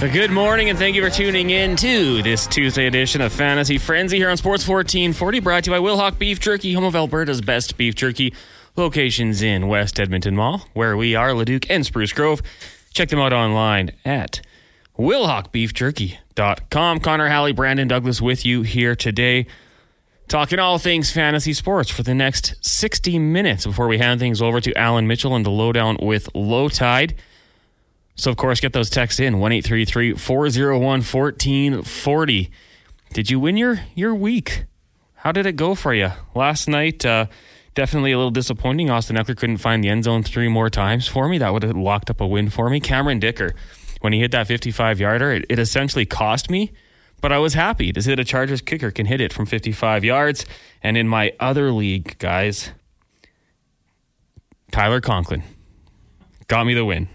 Good morning, and thank you for tuning in to this Tuesday edition of Fantasy Frenzy here on Sports 1440, brought to you by Wilhauk Beef Jerky, home of Alberta's best beef jerky. Locations in West Edmonton Mall, where we are, Leduc and Spruce Grove. Check them out online at wilhaukbeefjerky.com. Connor Halley, Brandon Douglas with you here today, talking all things fantasy sports for the next 60 minutes before we hand things over to Alan Mitchell and the lowdown with Lowetide. So, of course, get those texts in 1 401 1440. Did you win your, your week? How did it go for you? Last night, uh, definitely a little disappointing. Austin Ekeler couldn't find the end zone three more times for me. That would have locked up a win for me. Cameron Dicker, when he hit that 55 yarder, it, it essentially cost me, but I was happy to see that a Chargers kicker can hit it from 55 yards. And in my other league, guys, Tyler Conklin got me the win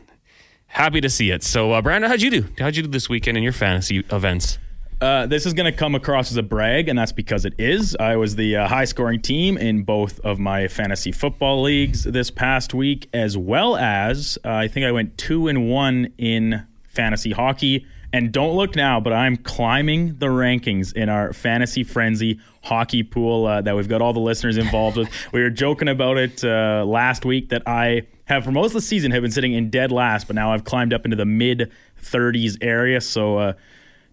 happy to see it. So, uh, Brandon, how'd you do? How'd you do this weekend in your fantasy events? Uh, this is going to come across as a brag, and that's because it is. I was the uh, high scoring team in both of my fantasy football leagues this past week, as well as uh, I think I went two and one in fantasy hockey. And don't look now, but I'm climbing the rankings in our fantasy frenzy hockey pool uh, that we've got all the listeners involved with. We were joking about it uh, last week that I have for most of the season have been sitting in dead last, but now I've climbed up into the mid 30s area. So uh,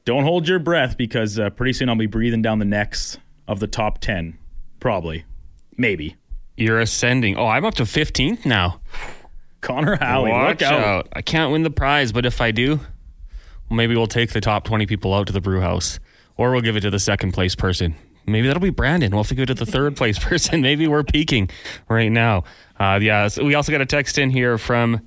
don't hold your breath because uh, pretty soon I'll be breathing down the necks of the top 10. Probably. Maybe. You're ascending. Oh, I'm up to 15th now. Connor Halley, Watch look out. out. I can't win the prize, but if I do, well, maybe we'll take the top 20 people out to the brew house or we'll give it to the second place person. Maybe that'll be Brandon. We'll have to go to the third place person. Maybe we're peaking right now. Uh, yeah, so we also got a text in here from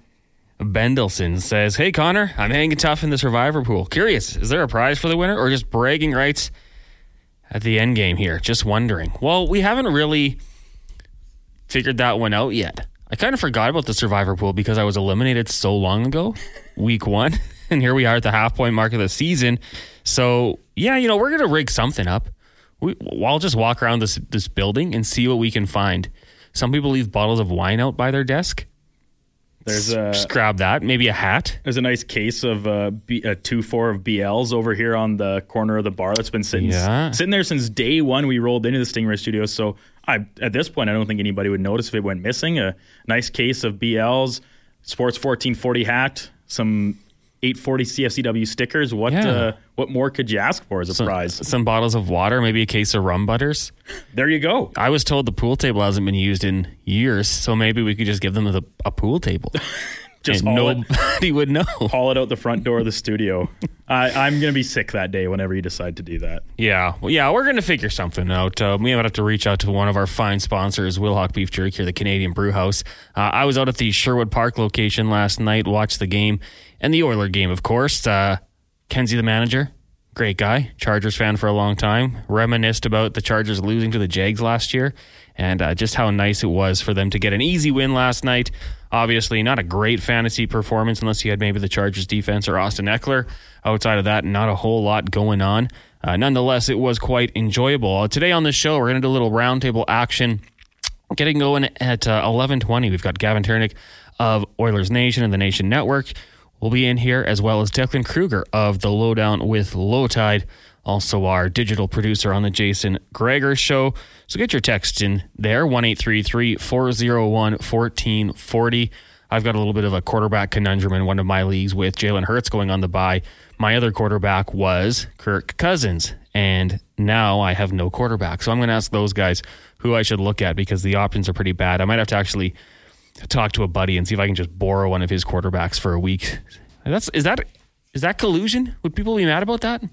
Bendelson says, Hey Connor, I'm hanging tough in the survivor pool. Curious, is there a prize for the winner or just bragging rights at the end game here? Just wondering. Well, we haven't really figured that one out yet. I kind of forgot about the survivor pool because I was eliminated so long ago, week one. And here we are at the half point mark of the season. So, yeah, you know, we're going to rig something up. We, I'll just walk around this, this building and see what we can find. Some people leave bottles of wine out by their desk. There's a just grab that. Maybe a hat. there's a nice case of uh, B, a two four of BLs over here on the corner of the bar that's been sitting Yeah. sitting there since day one. We rolled into the Stingray studio, so I at this point I don't think anybody would notice if it went missing. A nice case of BLs, Sports 1440 hat, some 840 CFCW stickers. What Yeah. uh, what more could you ask for as a Some, prize? some bottles of water, maybe a case of rum butters. There you go. I was told the pool table hasn't been used in years, so maybe we could just give them the, a pool table. Just haul it, nobody would know. haul it out the front door of the studio. I, I'm gonna be sick that day whenever you decide to do that. Yeah, well, yeah, we're gonna figure something out. Uh, we might have to reach out to one of our fine sponsors, Wilhauk Beef Jerky, or the Canadian Brew House. Uh, I was out at the Sherwood Park location last night, watched the game and the Oiler game, of course. Uh, Kenzie, the manager, great guy, Chargers fan for a long time. Reminisced about the Chargers losing to the Jags last year, and uh, just how nice it was for them to get an easy win last night. Obviously, not a great fantasy performance unless you had maybe the Chargers defense or Austin Ekeler. Outside of that, not a whole lot going on. Uh, nonetheless, it was quite enjoyable. Uh, today on the show, we're going to do a little roundtable action. Getting going at uh, 11:20, we've got Gavin Turinek of Oilers Nation and the Nation Network. Will be in here, as well as Declan Krueger of the Lowdown with Lowetide, also our digital producer on the Jason Gregor Show. So get your text in there, 1 401 1440. I've got a little bit of a quarterback conundrum in one of my leagues with Jalen Hurts going on the bye. My other quarterback was Kirk Cousins, and now I have no quarterback. So I'm going to ask those guys who I should look at because the options are pretty bad. I might have to actually talk to a buddy and see if I can just borrow one of his quarterbacks for a week. That's is that is that collusion? Would people be mad about that?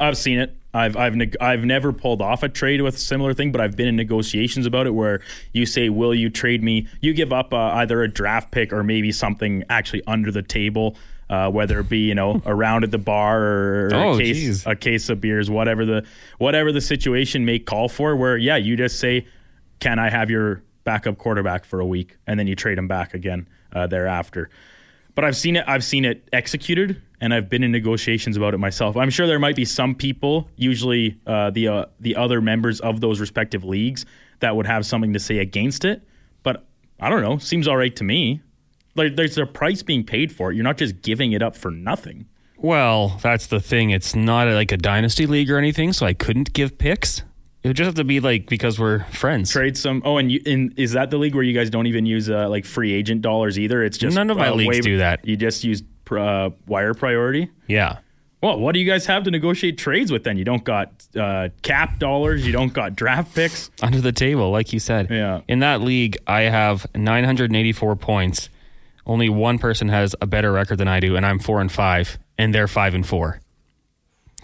I've seen it. I've I've neg- I've never pulled off a trade with a similar thing, but I've been in negotiations about it where you say, "Will you trade me?" You give up uh, either a draft pick or maybe something actually under the table, uh, whether it be you know around at the bar or, or Oh, a case geez. a case of beers, whatever the whatever the situation may call for. Where yeah, you just say, "Can I have your backup quarterback for a week?" and then you trade him back again uh, thereafter. But I've seen it. I've seen it executed, and I've been in negotiations about it myself. I'm sure there might be some people, usually uh, the uh, the other members of those respective leagues, that would have something to say against it. But I don't know. Seems all right to me. Like there's a price being paid for it. You're not just giving it up for nothing. Well, that's the thing. It's not like a dynasty league or anything, so I couldn't give picks. It would just have to be like because we're friends. Trade some. Oh, and you, in, is that the league where you guys don't even use uh, like free agent dollars either? It's just None of my uh, leagues do that. You just use uh, wire priority. Yeah. Well, what do you guys have to negotiate trades with then? You don't got uh, cap dollars. You don't got draft picks. Under the table, like you said. Yeah. In that league, I have 984 points. Only one person has a better record than I do, and I'm four and five, and they're five and four.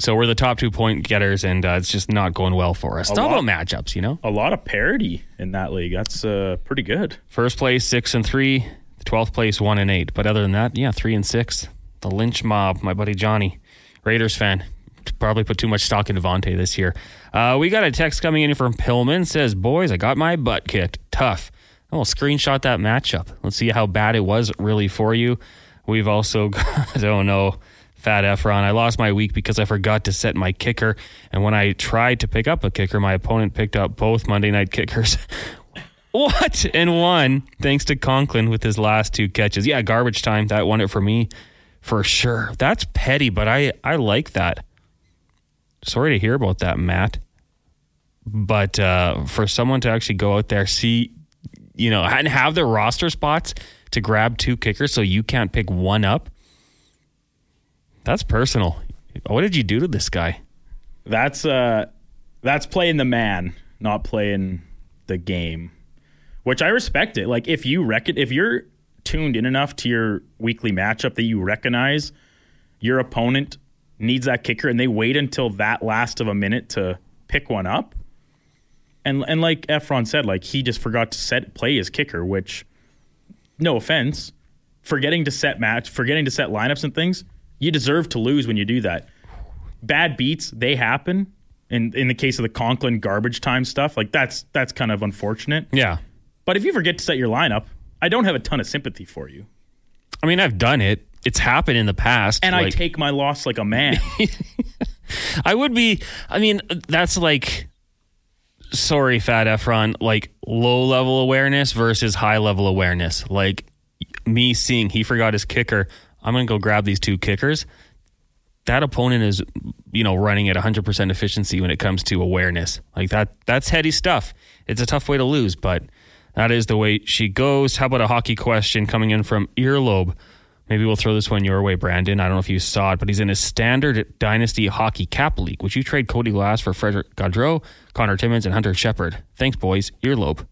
So we're the top two point getters, and uh, it's just not going well for us. It's all lot- about matchups, you know. A lot of parity in that league. That's uh, pretty good. First place six and three, twelfth place one and eight. But other than that, yeah, three and six. The Lynch mob, my buddy Johnny, Raiders fan, probably put too much stock in Davante this year. Uh, we got a text coming in from Pillman says, "Boys, I got my butt kicked. Tough." Oh, screenshot that matchup. Let's see how bad it was really for you. We've also got, I don't no, Fat Efron. I lost my week because I forgot to set my kicker, and when I tried to pick up a kicker, my opponent picked up both Monday night kickers. What? And won thanks to Conklin with his last two catches. Yeah, garbage time. That won it for me for sure. That's petty, but I, I like that. Sorry to hear about that, Matt. But uh, for someone to actually go out there, see, you know, and have the roster spots to grab two kickers so you can't pick one up, that's personal. What did you do to this guy? That's uh, that's playing the man, not playing the game, which I respect it. Like if you reckon, if you're tuned in enough to your weekly matchup that you recognize your opponent needs that kicker, and they wait until that last of a minute to pick one up, and and like Efron said, like he just forgot to set play his kicker, which, no offense, forgetting to set match, forgetting to set lineups and things, you deserve to lose when you do that bad beats they happen in in the case of the Conklin garbage time stuff like that's that's kind of unfortunate Yeah. but if you forget to set your lineup I don't have a ton of sympathy for you I mean, I've done it. It's happened in the past. and I take my loss like a man I would be. I mean, that's like, sorry, Fat Efron, like low level awareness versus high level awareness. Like me seeing he forgot his kicker. I'm gonna go grab these two kickers. That opponent is, you know, running at 100% efficiency when it comes to awareness. Like that. That's heady stuff. It's a tough way to lose, but that is the way she goes. How about a hockey question coming in from Earlobe? Maybe we'll throw this one your way, Brandon. I don't know if you saw it, but he's in his standard dynasty hockey cap league. Would you trade Cody Glass for Frederick Gaudreau, Connor Timmins, and Hunter Shepard? Thanks, boys. Earlobe.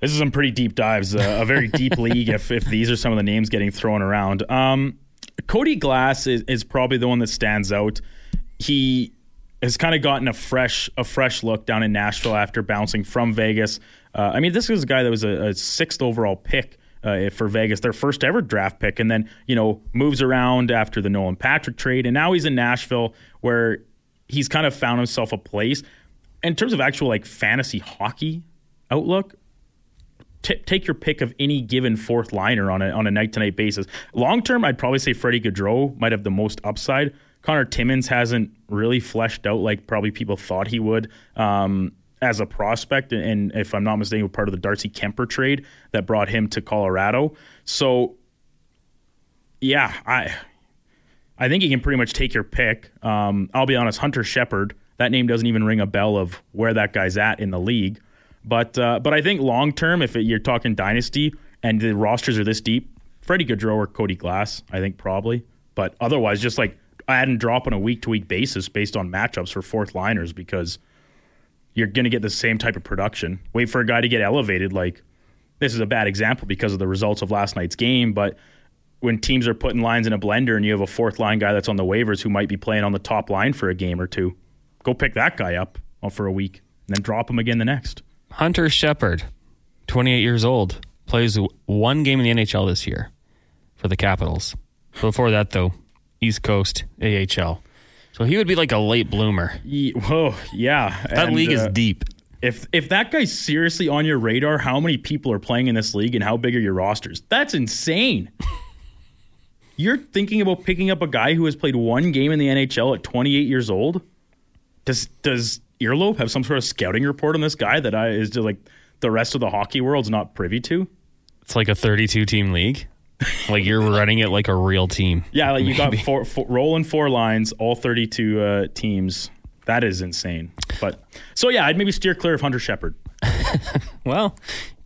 This is some pretty deep dives uh, a very deep league if if these are some of the names getting thrown around um Cody Glass is, is probably the one that stands out he has kind of gotten a fresh a fresh look down in Nashville after bouncing from Vegas. Uh, I mean, this was a guy that was a, a sixth overall pick uh, for Vegas, their first ever draft pick, and then you know moves around after the Nolan Patrick trade, and now he's in Nashville where he's kind of found himself a place. In terms of actual like fantasy hockey outlook, t- take your pick of any given fourth liner on a on a night to night basis. Long term, I'd probably say Freddie Gaudreau might have the most upside. Connor Timmins hasn't really fleshed out like probably people thought he would um, as a prospect, and if I'm not mistaken, part of the Darcy Kuemper trade that brought him to Colorado. So, yeah, I I think you can pretty much take your pick. Um, I'll be honest, Hunter Shepard. That name doesn't even ring a bell of where that guy's at in the league. But uh, but I think long term, if it, you're talking dynasty and the rosters are this deep, Freddie Gaudreau or Cody Glass, I think probably. But otherwise, just like add and drop on a week to week basis based on matchups for fourth liners because you're going to get the same type of production. Wait for a guy to get elevated. Like this is a bad example because of the results of last night's game, but when teams are putting lines in a blender and you have a fourth line guy that's on the waivers who might be playing on the top line for a game or two, go pick that guy up for a week and then drop him again the next. Hunter Shepard, 28 years old, plays one game in the NHL this year for the Capitals. Before that, though, East Coast AHL. So he would be like a late bloomer. Ye- Whoa, yeah. That And, league is uh, deep. If if that guy's seriously on your radar, how many people are playing in this league and how big are your rosters? That's insane. You're thinking about picking up a guy who has played one game in the NHL at 28 years old? Does does Earlobe have some sort of scouting report on this guy that I is just like the rest of the hockey world's not privy to? It's like a 32 team league. like you're running it like a real team. Yeah, like you got four, four rolling four lines, all 32 uh, teams. That is insane. But so yeah, I'd maybe steer clear of Hunter Shepard. well,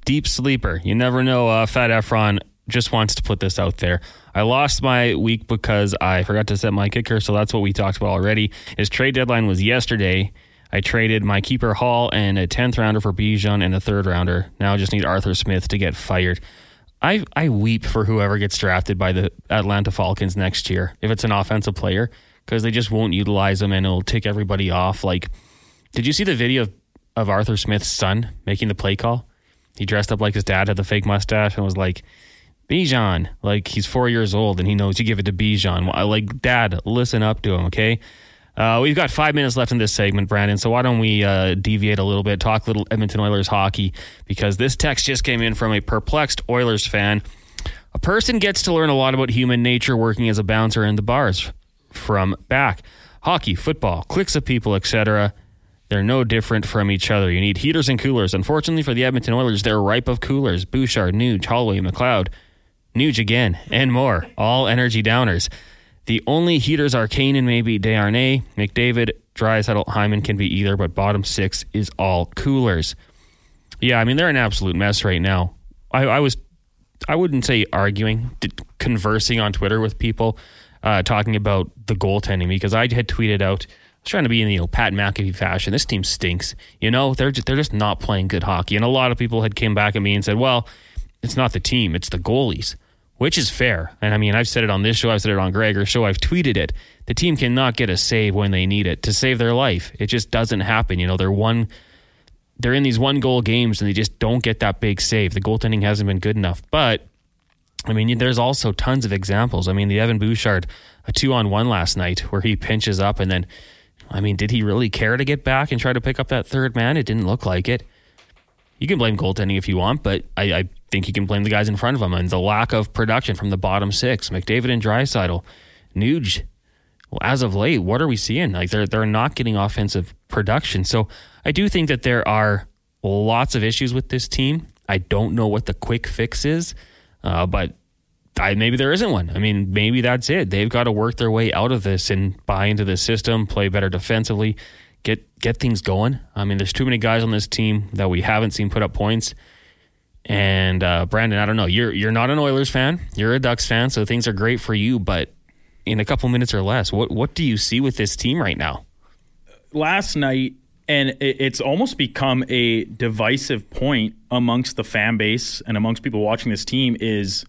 deep sleeper. You never know. Uh, Fat Efron just wants to put this out there. I lost my week because I forgot to set my kicker, so that's what we talked about already. His trade deadline was yesterday. I traded my keeper Hall and a 10th rounder for Bijan and a third rounder. Now I just need Arthur Smith to get fired. I I weep for whoever gets drafted by the Atlanta Falcons next year if it's an offensive player because they just won't utilize them and it'll tick everybody off. Like, did you see the video of, of Arthur Smith's son making the play call? He dressed up like his dad, had the fake mustache, and was like, Bijan, like he's four years old and he knows you give it to Bijan. Like, dad, listen up to him, okay? Uh, we've got five minutes left in this segment, Brandon. So why don't we uh, deviate a little bit, talk a little Edmonton Oilers hockey, because this text just came in from a perplexed Oilers fan. A person gets to learn a lot about human nature working as a bouncer in the bars from back. Hockey, football, cliques of people, etc. They're no different from each other. You need heaters and coolers. Unfortunately for the Edmonton Oilers, they're ripe of coolers. Bouchard, Nuge, Holloway, McLeod, Nuge again, and more. All energy downers. The only heaters are Kane and maybe Desharnais, McDavid, Draisaitl, Hyman can be either, but bottom six is all coolers. Yeah, I mean they're an absolute mess right now. I, I was, I wouldn't say arguing, conversing on Twitter with people, uh, talking about the goaltending because I had tweeted out. I was trying to be in you know Pat McAfee fashion. This team stinks. You know they're just, they're just not playing good hockey, and a lot of people had came back at me and said, "Well, it's not the team, it's the goalies." Which is fair. And I mean, I've said it on this show, I've said it on Gregor's show, I've tweeted it. The team cannot get a save when they need it to save their life. It just doesn't happen. You know, they're one they're in these one goal games and they just don't get that big save. The goaltending hasn't been good enough. But I mean, there's also tons of examples. I mean, the Evan Bouchard, a two on one last night where he pinches up and then I mean, did he really care to get back and try to pick up that third man? It didn't look like it. You can blame goaltending if you want, but I, I think he can blame the guys in front of him and the lack of production from the bottom six. McDavid and Draisaitl, Nuge. Well, as of late, what are we seeing? Like they're they're not getting offensive production. So I do think that there are lots of issues with this team. I don't know what the quick fix is, uh, but I, maybe there isn't one. I mean, maybe that's it. They've got to work their way out of this and buy into the system, play better defensively, get get things going. I mean, there's too many guys on this team that we haven't seen put up points. And uh, Brandon, I don't know. You're you're not an Oilers fan. You're a Ducks fan, so things are great for you. But in a couple minutes or less, what what do you see with this team right now? Last night, and it's almost become a divisive point amongst the fan base and amongst people watching this team. Is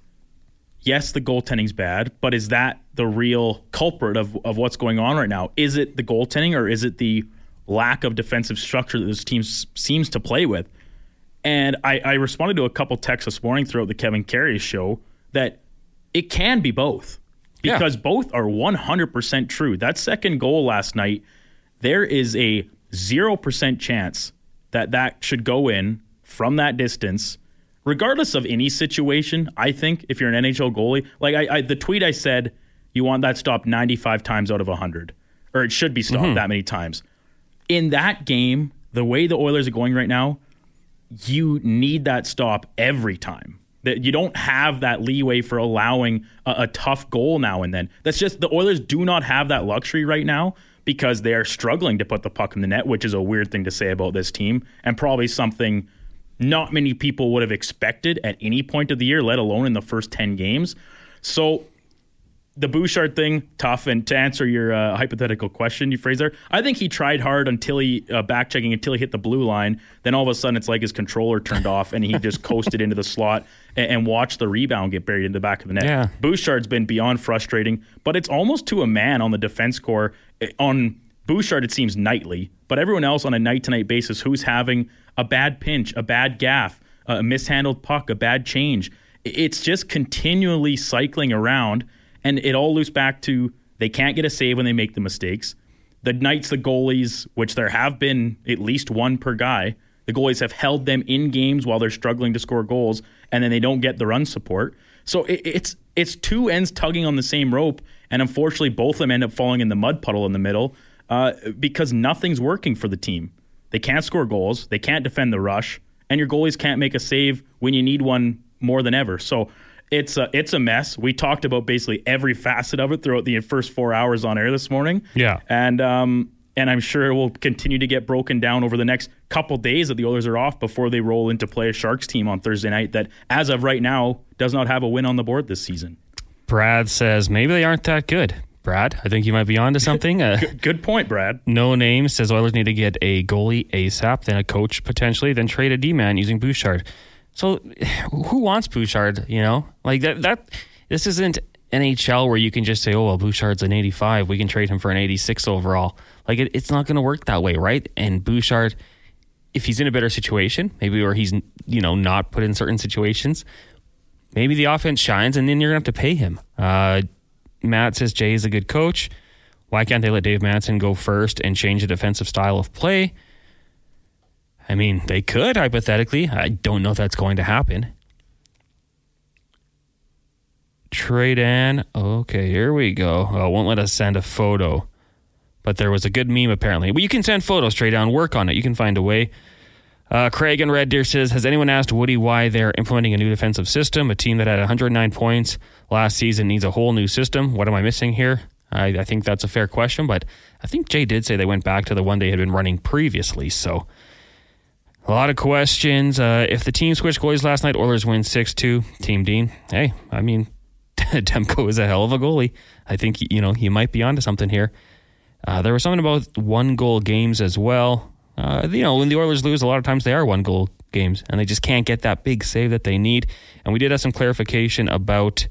yes, the goaltending's bad, but is that the real culprit of of what's going on right now? Is it the goaltending or is it the lack of defensive structure that this team seems to play with? And I, I responded to a couple texts this morning throughout the Kevin Karius show that it can be both because yeah. both are 100% true. That second goal last night, there is a 0% chance that that should go in from that distance. Regardless of any situation, I think if you're an NHL goalie, like I, I the tweet I said, you want that stopped 95 times out of 100, or it should be stopped mm-hmm. that many times. In that game, the way the Oilers are going right now, you need that stop every time. That you don't have that leeway for allowing a, a, tough goal now and then. That's just the Oilers do not have that luxury right now because they are struggling to put the puck in the net, which is a weird thing to say about this team and probably something not many people would have expected at any point of the year, let alone in the first 10 games. So the Bouchard thing, tough. And to answer your uh, hypothetical question, you Fraser, I think he tried hard until he uh, back checking until he hit the blue line. Then all of a sudden, it's like his controller turned off and he just coasted into the slot and, and, watched the rebound get buried in the back of the net. Yeah. Bouchard's been beyond frustrating, but it's almost to a man on the defense core. On Bouchard, it seems nightly, but everyone else on a night to night basis who's having a bad pinch, a bad gaff, a mishandled puck, a bad change. It's just continually cycling around and it all loops back to they can't get a save when they make the mistakes. The nights, the goalies, which there have been at least one per guy, the goalies have held them in games while they're struggling to score goals, and then they don't get the run support. So it, it's it's two ends tugging on the same rope, and unfortunately, both of them end up falling in the mud puddle in the middle uh, because nothing's working for the team. They can't score goals, they can't defend the rush, and your goalies can't make a save when you need one more than ever. So It's a it's a mess. We talked about basically every facet of it throughout the first four hours on air this morning. Yeah. and um, and I'm sure it will continue to get broken down over the next couple days that the Oilers are off before they roll into play a Sharks team on Thursday night. That as of right now does not have a win on the board this season. Brad says maybe they aren't that good. Brad, I think you might be onto something. Uh, Good, good point, Brad. no name says Oilers need to get a goalie ASAP, then a coach potentially, then trade a D man using Bouchard. So, who wants Bouchard? You know, like that. That this isn't NHL where you can just say, "Oh, well, Bouchard's an 85. We can trade him for an 86 overall." Like it, it's not going to work that way, right? And Bouchard, if he's in a better situation, maybe where he's you know not put in certain situations, maybe the offense shines, and then you're going to have to pay him. Uh, Matt says Jay is a good coach. Why can't they let Dave Manson go first and change the defensive style of play? I mean, they could hypothetically. I don't know if that's going to happen. Trade in. Okay, here we go. Oh, won't let us send a photo. But there was a good meme apparently. Well, you can send photos straight down, work on it. You can find a way. Uh, Craig and Red Deer says, Has anyone asked Woody why they're implementing a new defensive system? A team that had 109 points last season needs a whole new system. What am I missing here? I, I think that's a fair question, but I think Jay did say they went back to the one they had been running previously. So a lot of questions. Uh, if the team switched goalies last night, Oilers win 6 2. Team Dean, hey, I mean, Demko is a hell of a goalie. I think, you know, he might be onto something here. Uh, there was something about one goal games as well. Uh, you know, when the Oilers lose, a lot of times they are one goal games and they just can't get that big save that they need. And we did have some clarification about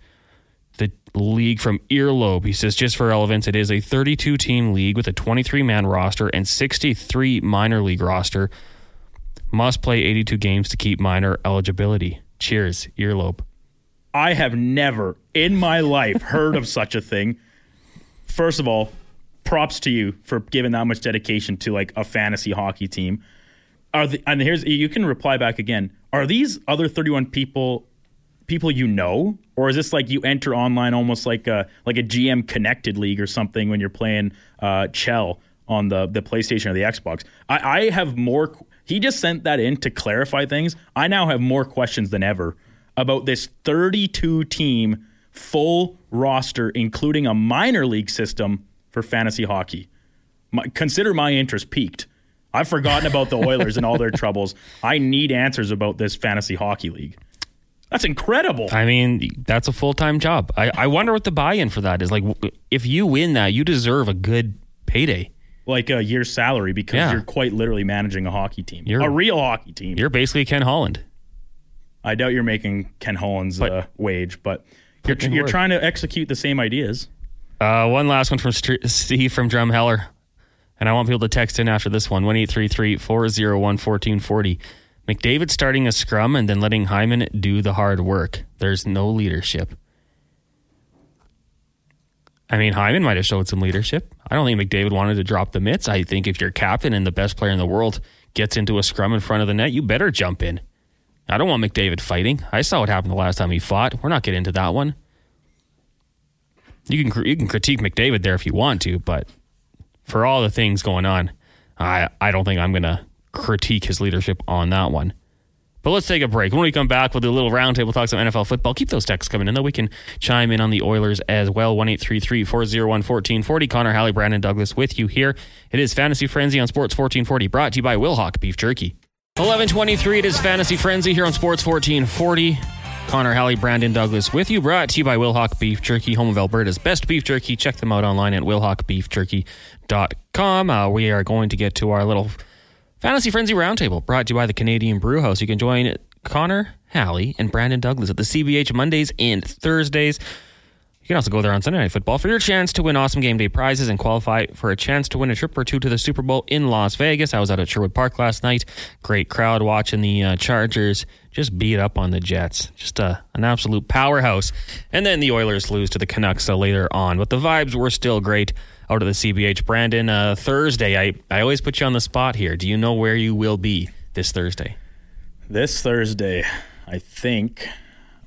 the league from Earlobe. He says, just for relevance, it is a 32 team league with a 23 man roster and 63 minor league roster. Must play 82 games to keep minor eligibility. Cheers, Earlobe. I have never in my life heard of such a thing. First of all, props to you for giving that much dedication to like a fantasy hockey team. Are the, and here's you can reply back again. Are these other 31 people people you know or is this like you enter online almost like a like a GM connected league or something when you're playing uh Chell on the the PlayStation or the Xbox? I, I have more he just sent that in to clarify things. I now have more questions than ever about this 32 team full roster including a minor league system for fantasy hockey. My, consider my interest peaked. I've forgotten about the Oilers and all their troubles. I need answers about this fantasy hockey league. That's incredible. I mean, that's a full time job. I, I wonder what the buy in for that is. Like, if you win that, you deserve a good payday. Like a year's salary because Yeah. you're quite literally managing a hockey team, You're- a real hockey team. You're basically Ken Holland. I doubt you're making Ken Holland's uh, wage, but you're, you're work. trying to execute the same ideas. Uh, one last one from St- Steve from Drumheller. And I want people to text in after this one 1 401 1440. McDavid starting a scrum and then letting Hyman do the hard work. There's no leadership. I mean, Hyman might have showed some leadership. I don't think McDavid wanted to drop the mitts. I think if your captain and the best player in the world gets into a scrum in front of the net, you better jump in. I don't want McDavid fighting. I saw what happened the last time he fought. We're not getting into that one. You can you can critique McDavid there if you want to, but for all the things going on, I I don't think I'm going to critique his leadership on that one. But let's take a break. When we come back, we'll do a little roundtable talk some NFL football. Keep those texts coming in, though. We can chime in on the Oilers as well. 1 401 1440. Connor Halley, Brandon Douglas with you here. It is Fantasy Frenzy on Sports 1440, brought to you by Wilhauk Beef Jerky. 1123, it is Fantasy Frenzy here on Sports 1440. Connor Halley, Brandon Douglas with you, brought to you by Wilhauk Beef Jerky, home of Alberta's best beef jerky. Check them out online at wilhaukbeefjerky.com. Uh, we are going to get to our little Fantasy Frenzy Roundtable, brought to you by the Canadian Brew House. You can join Connor Halley and Brandon Douglas at the CBH Mondays and Thursdays. You can also go there on Sunday Night Football for your chance to win awesome game day prizes and qualify for a chance to win a trip or two to the Super Bowl in Las Vegas. I was out at Sherwood Park last night. Great crowd watching the uh, Chargers just beat up on the Jets. Just uh, an absolute powerhouse. And then the Oilers lose to the Canucks uh, later on. But the vibes were still great out of the CBH. Brandon, uh, Thursday, I, I always put you on the spot here. Do you know where you will be this Thursday? This Thursday, I think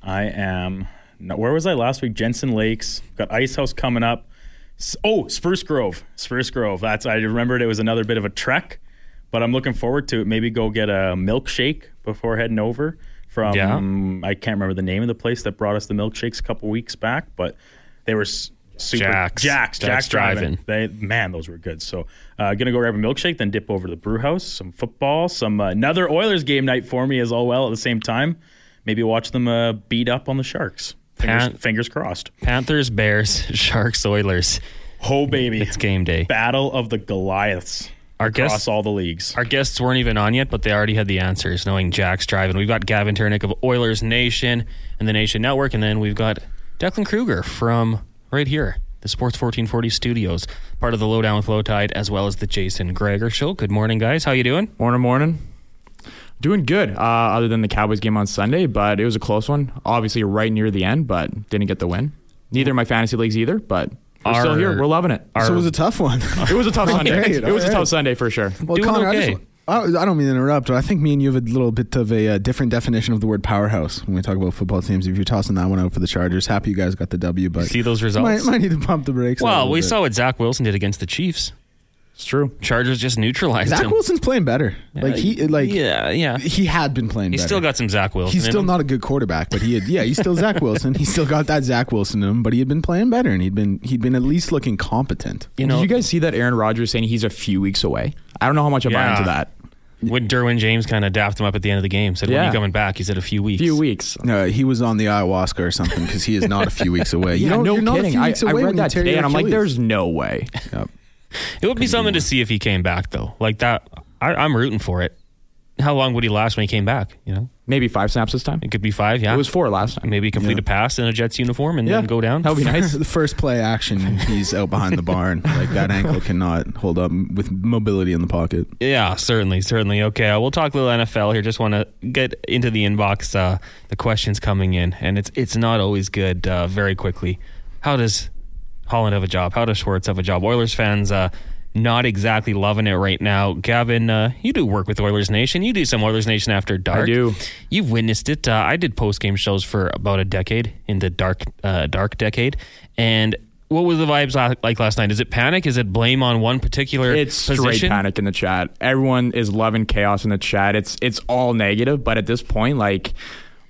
I am. No, where was I last week? Jensen Lakes. Got Ice House coming up. Oh, Spruce Grove. Spruce Grove. That's I remembered it was another bit of a trek, but I'm looking forward to it. Maybe go get a milkshake before heading over from Yeah. I can't remember the name of the place that brought us the milkshakes a couple weeks back, but they were super Jack's. Jack's, Jack's Jack's driving. They man, those were good. So uh, gonna go grab a milkshake, then dip over to the brew house, some football, some uh, another Oilers game night for me as all well at the same time. Maybe watch them uh, beat up on the Sharks. Fingers, Pan- fingers crossed. Panthers, Bears, Sharks, Oilers. Oh baby, It's game day. battle of the Goliaths Our across guests, all the leagues. our guests weren't even on yet, but they already had the answers, knowing Jack's driving. We've got Gavin Turinek of Oilers Nation and the Nation Network, and then we've got Declan Krueger from right here, the Sports 1440 Studios, part of the Lowdown with Lowetide, as well as the Jason Gregor Show. Good morning, guys. How you doing? Morning, morning. Doing good, uh, other than the Cowboys game on Sunday, but it was a close one. Obviously, right near the end, but didn't get the win. Neither of my fantasy leagues either, but we're still here. We're loving it. our- So it was a tough one. It was a tough Sunday. Great, It was a tough. Sunday for sure. Well, Doing Connor, I, okay. Just, I, I don't mean to interrupt, but I think me and you have a little bit of a uh, different definition of the word powerhouse when we talk about football teams. If you're tossing that one out for the Chargers, happy you guys got the W, but See those results? might, might need to pump the brakes. well, little we bit. saw what Zach Wilson did against the Chiefs. It's true. Chargers just neutralized Zach him. Wilson's playing better. Like he like yeah, yeah. he had been playing. He's better. still got some Zach Wilson. He's in still him. not a good quarterback, but he had yeah, he's still Zach Wilson. He's still got that Zach Wilson in him, but he had been playing better and he'd been he'd been at least looking competent. You know, Did you guys see that Aaron Rodgers saying he's a few weeks away? I don't know how much I buy into that. When Derwin James kind of dapped him up at the end of the game, said, "When are you coming back?" He said, "A few weeks." A few weeks. Uh, he was on the ayahuasca or something because he is not a few weeks away. You yeah, don't- no you're not a kidding. few I, weeks I away when read that today, your and I'm like, "There's no way." Yep. It would be something to see if he came back, though. Like that, I, I'm rooting for it. How long would he last when he came back? You know, Maybe five snaps this time. it could be five. Yeah, It was four last time. maybe complete Yeah. a pass in a Jets uniform and Yeah. then go down. That would be nice. the first play action, he's out behind the barn. Like that ankle cannot hold up with mobility in the pocket. Yeah, certainly, certainly. Okay, uh, we'll talk a little NFL here. Just want to get into the inbox. Uh, the questions coming in, and it's it's not always good. Uh, very quickly, how does Holland have a job? How does Schwartz have a job? Oilers fans. Not exactly loving it right now. Gavin, uh, you do work with Oilers Nation. You do some Oilers Nation after dark. I do. You've witnessed it. Uh, I did post game shows for about a decade in the dark, uh, dark decade. And what was the vibes like last night? Is it panic? Is it blame on one particular It's straight position? panic in the chat. Everyone is loving chaos in the chat. It's it's all negative, but at this point, like,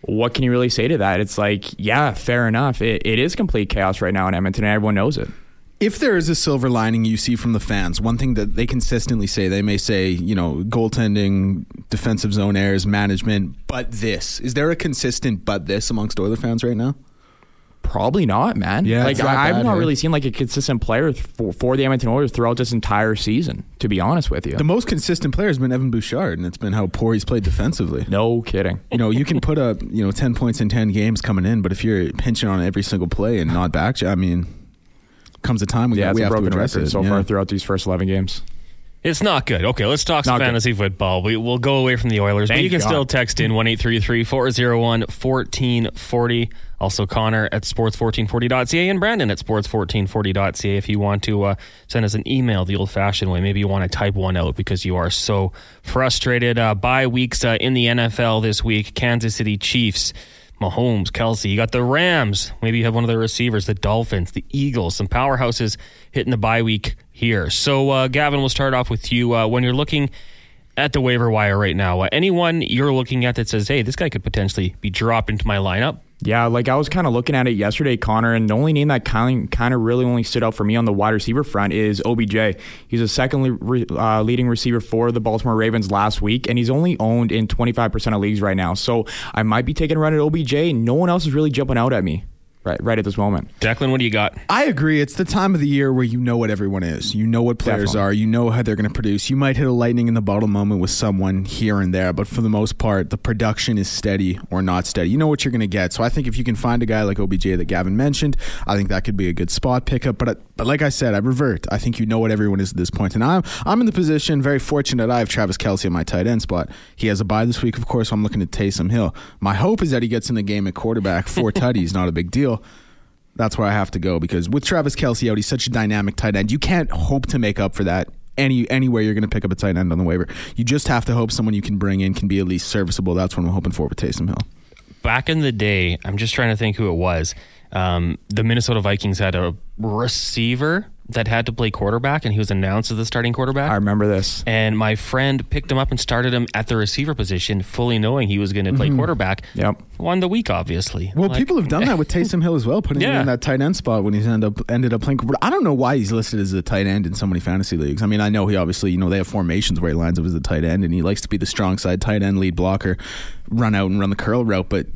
what can you really say to that? It's like, yeah, fair enough. It, it is complete chaos right now in Edmonton, and everyone knows it. If there is a silver lining you see from the fans, one thing that they consistently say, they may say, you know, goaltending, defensive zone errors, management, but this. Is there a consistent but this amongst Oiler fans right now? Probably not, man. Yeah, like I, I've bad, not really seen like a consistent player for, for the Edmonton Oilers throughout this entire season. To be honest with you, The most consistent player has been Evan Bouchard, and it's been how poor he's played defensively. no kidding. You know, you can put up, you know, 10 points in 10 games coming in, but if you're pinching on every single play and not back, I mean, comes a time we, Yeah, we it's a have to broken address record it. so yeah. far throughout these first eleven games. It's not good. Okay, let's talk some Not good. fantasy football. We, we'll go away from the Oilers, but you can God. still text in 1 401 1440. Also, Connor at sports1440.ca and Brandon at sports1440.ca if you want to uh, send us an email the old fashioned way. Maybe you want to type one out because you are so frustrated. Uh, bye weeks uh, in the NFL this week Kansas City Chiefs. Mahomes, Kelce. You got the Rams. Maybe you have one of the receivers, the Dolphins, the Eagles, some powerhouses hitting the bye week here. So, uh, Gavin, we'll start off with you. Uh, when you're looking at the waiver wire right now, uh, anyone you're looking at that says, hey, this guy could potentially be dropped into my lineup? Yeah, like I was kind of looking at it yesterday, Connor, and the only name that kind kind of really only stood out for me on the wide receiver front is OBJ. He's a second re- uh, leading receiver for the Baltimore Ravens last week, and he's only owned in 25% of leagues right now. So I might be taking a run at OBJ. No one else is really jumping out at me right right at this moment. Declan, what do you got? I agree. It's the time of the year where you know what everyone is. You know what players Definitely. are. You know how they're going to produce. You might hit a lightning in the bottle moment with someone here and there, but for the most part, the production is steady or not steady. You know what you're going to get. So I think if you can find a guy like OBJ that Gavin mentioned, I think that could be a good spot pickup. But but like I said, I revert. I think you know what everyone is at this point, and I'm I'm in the position very fortunate. I have Travis Kelce in my tight end spot. He has a bye this week, of course. I'm looking at Taysom Hill. My hope is that he gets in the game at quarterback. Four tutties, not a big deal that's where I have to go because with Travis Kelce out, he's such a dynamic tight end. You can't hope to make up for that any anywhere you're going to pick up a tight end on the waiver. You just have to hope someone you can bring in can be at least serviceable. That's what I'm hoping for with Taysom Hill. Back in the day, I'm just trying to think who it was. Um, the Minnesota Vikings had a receiver that had to play quarterback, and he was announced as the starting quarterback. I remember this. and my friend picked him up and started him at the receiver position, fully knowing he was going to play quarterback. Yep. Won the week, obviously. Well, Like, people have done that with Taysom Hill as well, putting him in that tight end spot when he's end up ended up playing. I don't know why he's listed as a tight end in so many fantasy leagues. I mean, I know he obviously you know they have formations where he lines up as a tight end, and he likes to be the strong side tight end lead blocker, run out and run the curl route. But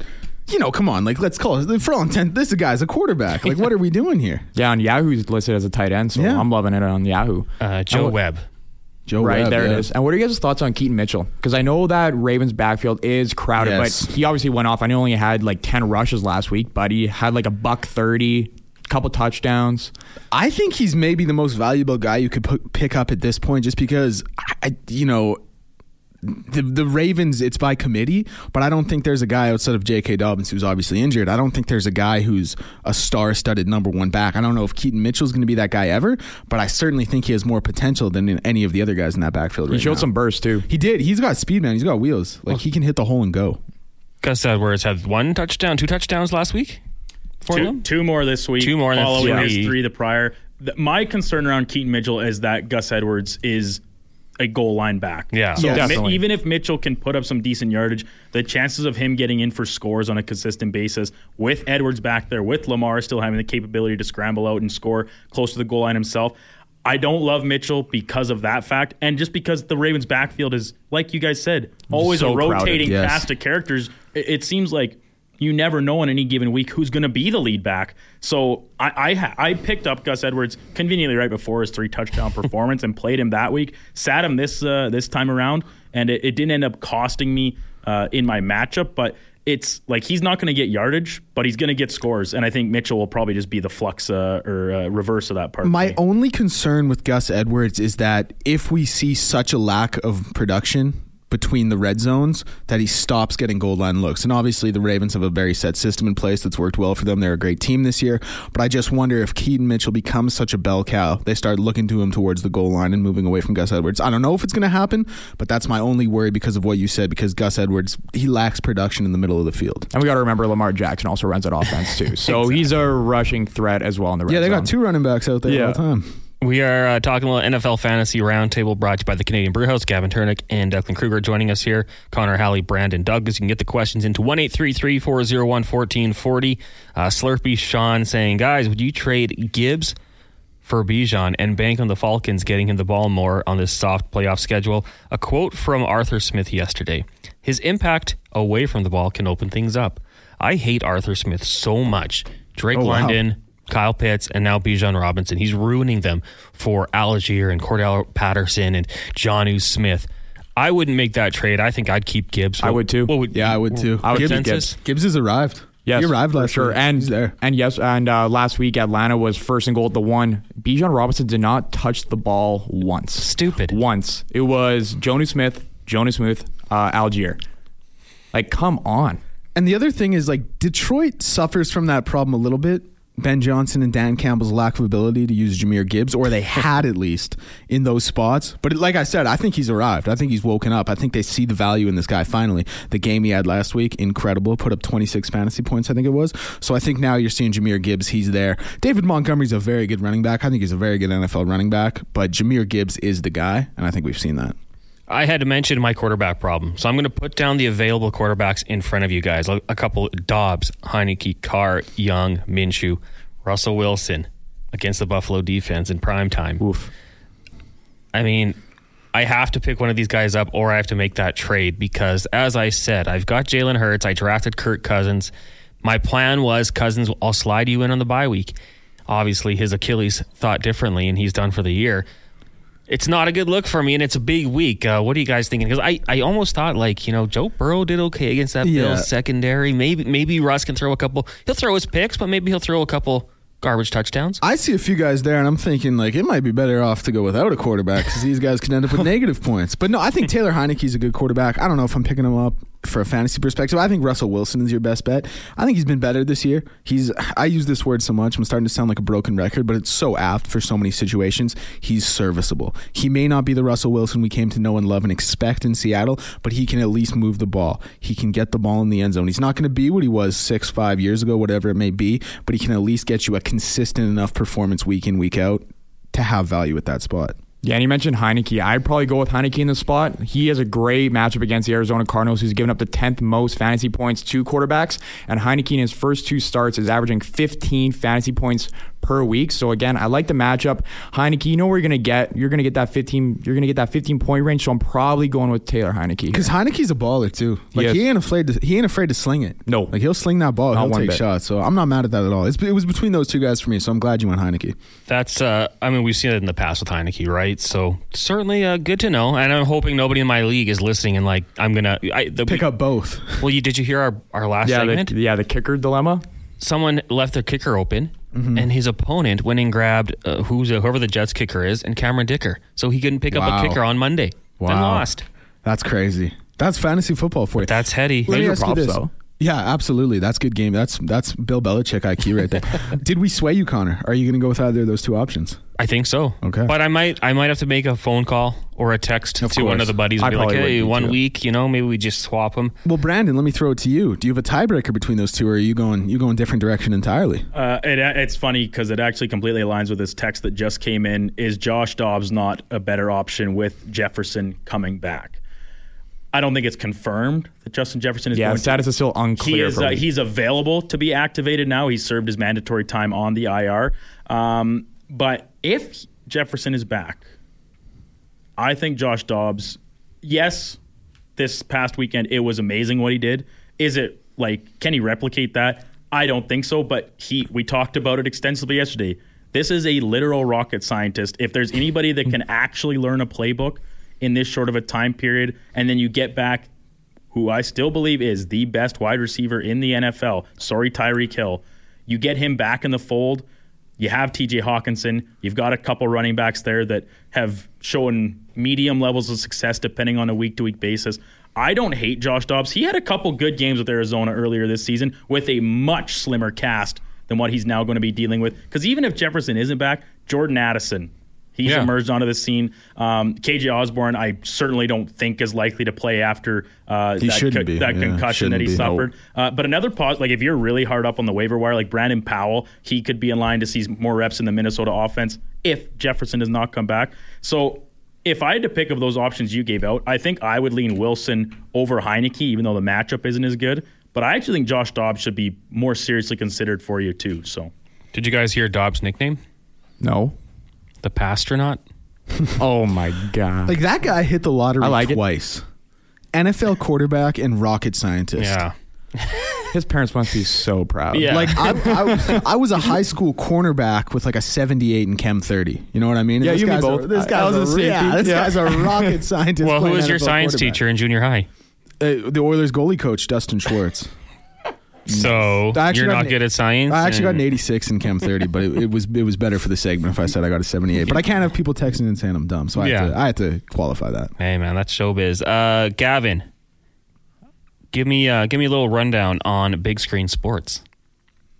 you know, come on, like let's call it for all intent. This guy's a quarterback. Like, what are we doing here? Yeah, on Yahoo, he's listed as a tight end, so Yeah. I'm loving it on Yahoo. uh, Joe And what- Webb. Joe right Webb, there yeah. it is. And what are your guys' thoughts on Keaton Mitchell? Because I know that Ravens backfield is crowded, Yes. but he obviously went off. I know he only had like ten rushes last week, but he had like a buck thirty, couple touchdowns. I think he's maybe the most valuable guy you could put, pick up at this point, just because I, I you know. The, the Ravens, it's by committee, but I don't think there's a guy outside of J.K. Dobbins who's obviously injured. I don't think there's a guy who's a star studded number one back. I don't know if Keaton Mitchell's going to be that guy ever, but I certainly think he has more potential than any of the other guys in that backfield. He right showed now. some burst too. He did. He's got speed, man. He's got wheels. Like he can hit the hole and go. Gus Edwards had one touchdown, two touchdowns last week for Two, two more this week. Two more than following three. his three the prior. The, my concern around Keaton Mitchell is that Gus Edwards is a goal line back. Yeah. So Yeah, definitely. even if Mitchell can put up some decent yardage, the chances of him getting in for scores on a consistent basis with Edwards back there, with Lamar still having the capability to scramble out and score close to the goal line himself. I don't love Mitchell because of that fact, and just because the Ravens' backfield is, like you guys said, always So a crowded, rotating yes. cast of characters. It, it seems like you never know in any given week who's going to be the lead back. So I I, ha- I picked up Gus Edwards conveniently right before his three touchdown performance and played him that week. Sat him this uh, this time around, and it, it didn't end up costing me uh, in my matchup, but. It's like he's not going to get yardage, but he's going to get scores, and I think Mitchell will probably just be the flux uh, or uh, reverse of that part. My only concern with Gus Edwards is that if we see such a lack of production between the red zones that he stops getting goal line looks. And obviously the Ravens have a very set system in place that's worked well for them. They're a great team this year. But I just wonder if Keaton Mitchell becomes such a bell cow, they start looking to him towards the goal line and moving away from Gus Edwards. I don't know if it's going to happen, but that's my only worry because of what you said, because Gus Edwards, he lacks production in the middle of the field. And we got to remember Lamar Jackson also runs that offense too, so he's a rushing threat as well in the red zone. Yeah, they zone. got two running backs out there Yeah. all the time. We are uh, talking a little NFL Fantasy Roundtable brought to you by the Canadian Brewhouse. Gavin Turinek and Declan Krueger joining us here. Connor Halley, Brandon Douglas. You can get the questions into 1 401 1440. Uh, Slurpee Sean saying, Guys, would you trade Gibbs for Bijan and bank on the Falcons getting him the ball more on this soft playoff schedule? A quote from Arthur Smith yesterday His impact away from the ball can open things up. I hate Arthur Smith so much. Drake Oh, wow. London. Kyle Pitts and now Bijan Robinson. He's ruining them for Allgeier and Cordell Patterson and Jonnu Smith. I wouldn't make that trade. I think I'd keep Gibbs. I would too. What Yeah, I would too. I would Gibbs, keep Consensus? Gibbs has arrived. Yes, he arrived last sure. week. And He's there. and yes, and uh, last week Atlanta was first and goal at the one. Bijan Robinson did not touch the ball once. Stupid. Once it was Jonnu Smith, Jonnu Smith, uh, Allgeier. Like, come on. And the other thing is like Detroit suffers from that problem a little bit. Ben Johnson and Dan Campbell's lack of ability to use Jahmyr Gibbs, or they had at least in those spots. But like I said, I think he's arrived. I think he's woken up. I think they see the value in this guy finally. The game he had last week, incredible. Put up 26 fantasy points, I think it was. So I think now you're seeing Jahmyr Gibbs. He's there. David Montgomery's a very good running back. I think he's a very good NFL running back. But Jahmyr Gibbs is the guy, and I think we've seen that. I had to mention my quarterback problem. So I'm going to put down the available quarterbacks in front of you guys. A couple Dobbs, Heinicke, Carr, Young, Minshew, Russell Wilson against the Buffalo defense in prime time. Oof. I mean, I have to pick one of these guys up or I have to make that trade because, as I said, I've got Jalen Hurts. I drafted Kirk Cousins. My plan was Cousins, I'll slide you in on the bye week. Obviously, his Achilles thought differently and he's done for the year. It's not a good look for me, and it's a big week. Uh, what are you guys thinking? Because I, I almost thought like you know Joe Burrow did okay against that Yeah. Bills secondary. Maybe maybe Russ can throw a couple. He'll throw his picks, but maybe he'll throw a couple garbage touchdowns. I see a few guys there, and I'm thinking like it might be better off to go without a quarterback because these guys can end up with negative points. But no, I think Taylor Heinicke's a good quarterback. I don't know if I'm picking him up for a fantasy perspective. I think Russell Wilson is your best bet. I think he's been better this year. He's I use this word so much, I'm starting to sound like a broken record, but it's so apt for so many situations. He's serviceable. He may not be the Russell Wilson we came to know and love and expect in Seattle, but he can at least move the ball. He can get the ball in the end zone. He's not going to be what he was six, five years ago, whatever it may be, but he can at least get you a consistent enough performance week in, week out to have value at that spot. Yeah, and you mentioned Heinicke. I'd probably go with Heinicke in the spot. He has a great matchup against the Arizona Cardinals, who's given up the 10th most fantasy points to quarterbacks. And Heinicke in his first two starts is averaging 15 fantasy points per week. So again, I like the matchup. Heinicke, you know where you're gonna get. You're gonna get that 15. You're gonna get that 15 point range. So I'm probably going with Taylor Heinicke. Because Heinicke's a baller too. Like He he, ain't afraid to he ain't afraid to sling it. No. like he'll sling that ball. Not he'll one take bit. shots. So I'm not mad at that at all. It's, it was between those two guys for me. So I'm glad you went Heinicke. That's, uh, I mean, we've seen it in the past with Heinicke, right? So certainly uh, good to know. And I'm hoping nobody in my league is listening and like, I'm going to Pick up both. Well, you did you hear our, our last yeah, segment? the, yeah, the kicker dilemma. Someone left their kicker open, Mm-hmm. and his opponent went and grabbed uh, who's uh, whoever the Jets kicker is, and Cameron Dicker. So he couldn't pick up a kicker on Monday. Then Wow. lost. That's crazy. That's fantasy football for you. That's heady. Let me Major ask you props, this. though. Yeah, absolutely. That's good game. That's that's Bill Belichick IQ right there. Did we sway you, Connor? Are you going to go with either of those two options? I think so. Okay. But I might I might have to make a phone call or a text Of to one of the buddies and I be like, hey, one too. week, you know, maybe we just swap them. Well, Brandon, let me throw it to you. Do you have a tiebreaker between those two, or are you going you going different direction entirely? Uh, it, it's funny because it actually completely aligns with this text that just came in. Is Josh Dobbs not a better option with Jefferson coming back? I don't think it's confirmed that Justin Jefferson is Yeah, going status to. is still unclear. He is. Uh, he's available to be activated now. He's served his mandatory time on the IR. Um, but if Jefferson is back, I think Josh Dobbs. Yes, this past weekend it was amazing what he did. Is it like can he replicate that? I don't think so. But he. We talked about it extensively yesterday. This is a literal rocket scientist. If there's anybody that can actually learn a playbook in this short of a time period, and then you get back who I still believe is the best wide receiver in the NFL. Sorry, Tyreek Hill. You get him back in the fold. You have TJ Hockenson. You've got a couple running backs there that have shown medium levels of success depending on a week to week basis. I don't hate Josh Dobbs. He had a couple good games with Arizona earlier this season with a much slimmer cast than what he's now going to be dealing with. Because even if Jefferson isn't back, Jordan Addison, He's Yeah. emerged onto the scene. Um, KJ Osborne, I certainly don't think is likely to play after uh, He that, shouldn't be. that Yeah, concussion that shouldn't he be. suffered. Uh, but another pause, like if you're really hard up on the waiver wire, like Brandon Powell, he could be in line to see more reps in the Minnesota offense if Jefferson does not come back. So if I had to pick of those options you gave out, I think I would lean Wilson over Heinicke, even though the matchup isn't as good. But I actually think Josh Dobbs should be more seriously considered for you too. So Did you guys hear Dobbs' nickname? no. The Passtronaut? Oh my god. Like that guy hit the lottery I like it. twice. NFL quarterback and rocket scientist. Yeah. His parents must be so proud. Yeah. Like I, I, was, I was a high school cornerback with like a 78 in Chem 30. You know what I mean? And Yeah, this you and me guy's a- both. this I- guy's I was a, a yeah, this Yeah. guy's a rocket scientist. Well, who playing was your NFL science quarterback. teacher in junior high? Uh, the Oilers goalie coach Dustin Schwartz. So I actually you're got not an- good at science. I actually got an and- 86 in Chem 30, but it, it was it was better for the segment if I said I got a 78. But I can't have people texting and saying I'm dumb, so I, Yeah. had, to, I had to qualify that. Hey man, that's showbiz. Uh, Gavin, give me uh, give me a little rundown on big screen sports.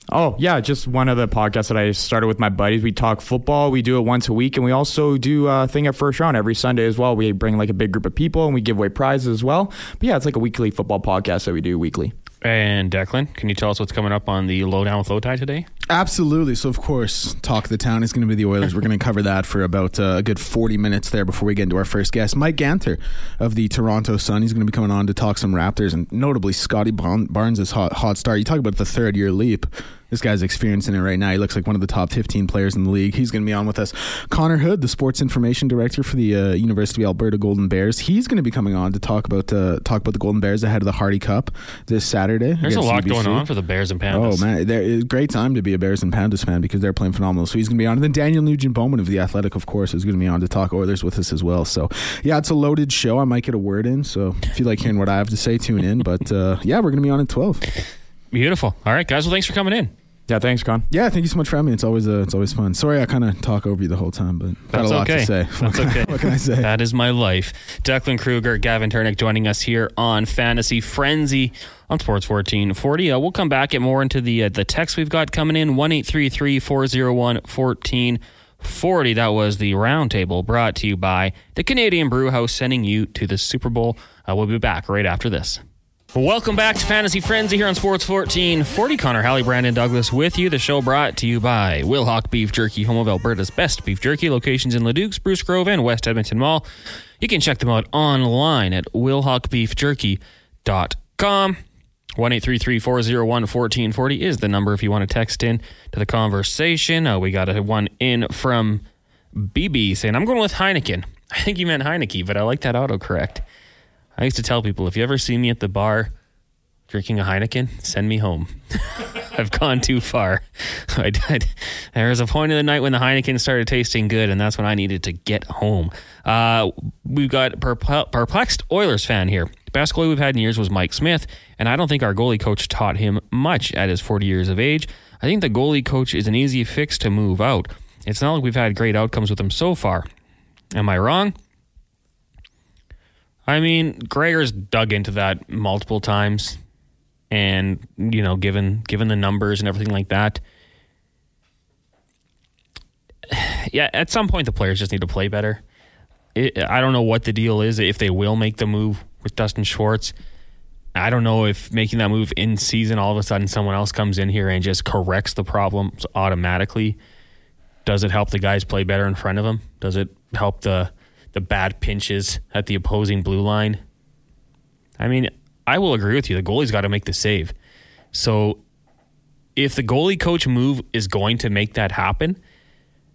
Oh, yeah, just one of the podcasts that I started with my buddies. We talk football. We do it once a week, and we also do a thing at first round every Sunday as well. We bring like a big group of people and we give away prizes as well. But yeah, it's like a weekly football podcast that we do weekly. And Declan, can you tell us what's coming up on the lowdown with Lowetide today? Absolutely. So, of course, Talk of the Town is going to be the Oilers. We're going to cover that for about uh, a good 40 minutes there before we get into our first guest. Mike Ganter of the Toronto Sun. He's going to be coming on to talk some Raptors and notably Scotty Barnes' hot, hot start. You talk about the third year leap. This guy's experiencing it right now. He looks like one of the top 15 players in the league. He's going to be on with us. Connor Hood, the sports information director for the uh, University of Alberta Golden Bears. He's going to be coming on to talk about uh, talk about the Golden Bears ahead of the Hardy Cup this Saturday. There's a lot going on for the Bears and Panthers. Oh man, there is great time to be a Bears and Panthers fan because they're playing phenomenal. So he's going to be on. And then Daniel Nugent Bowman of the Athletic, of course, is going to be on to talk Oilers with us as well. So yeah, it's a loaded show. I might get a word in. So if you like hearing what I have to say, tune in. But uh, yeah, we're going to be on at twelve. Beautiful. All right, guys. Well, thanks for coming in. Yeah, thanks, Con. Yeah, thank you so much for having me. It's always uh, it's always fun. Sorry, I kind of talk over you the whole time, but got That's a lot okay. to say. That's okay. what can I say? That is my life. Declan Krueger, Gavin Turinek joining us here on Fantasy Frenzy on Sports 1440. Uh, we'll come back and more into the uh, the text we've got coming in 1 401 1440. That was the roundtable brought to you by the Canadian Brew House, sending you to the Super Bowl. Uh, we'll be back right after this. Welcome back to Fantasy Frenzy here on Sports 1440. Connor Halley, Brandon Douglas with you. The show brought to you by Wilhauk Beef Jerky, home of Alberta's best beef jerky. Locations in Leduc, Spruce Grove, and West Edmonton Mall. You can check them out online at wilhaukbeefjerky.com. 1 1440 is the number if you want to text in to the conversation. Uh, we got a one in from BB saying, I'm going with Heineken. I think you meant Heinicke, but I like that autocorrect. I used to tell people if you ever see me at the bar drinking a Heineken, send me home. I've gone too far. I, I, there was a point in the night when the Heineken started tasting good, and that's when I needed to get home. Uh, we've got perplexed Oilers fan here. The best goalie we've had in years was Mike Smith, and I don't think our goalie coach taught him much at his 40 years of age. I think the goalie coach is an easy fix to move out. It's not like we've had great outcomes with him so far. Am I wrong? I mean, Gregor's dug into that multiple times, and you know, given given the numbers and everything like that, yeah, at some point the players just need to play better. It, I don't know what the deal is if they will make the move with Dustin Schwartz. I don't know if making that move in season, all of a sudden someone else comes in here and just corrects the problems automatically. Does it help the guys play better in front of them? Does it help the the bad pinches at the opposing blue line. I mean, I will agree with you. The goalie's got to make the save. So if the goalie coach move is going to make that happen,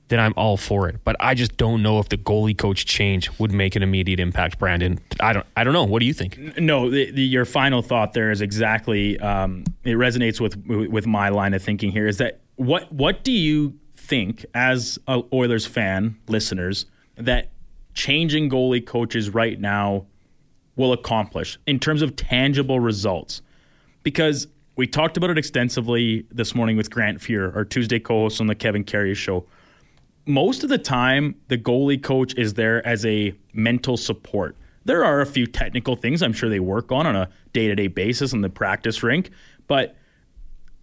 then I'm all for it. But I just don't know if the goalie coach change would make an immediate impact. Brandon, I don't, I don't know. What do you think? No, the, the, your final thought there is exactly. Um, it resonates with with my line of thinking here. Is that what what do you think as a Oilers fan, listeners, that changing goalie coaches right now will accomplish in terms of tangible results. Because we talked about it extensively this morning with Grant Fuhr, our Tuesday co host on the Kevin Karius show. Most of the time, the goalie coach is there as a mental support. There are a few technical things I'm sure they work on on a day to day basis in the practice rink, but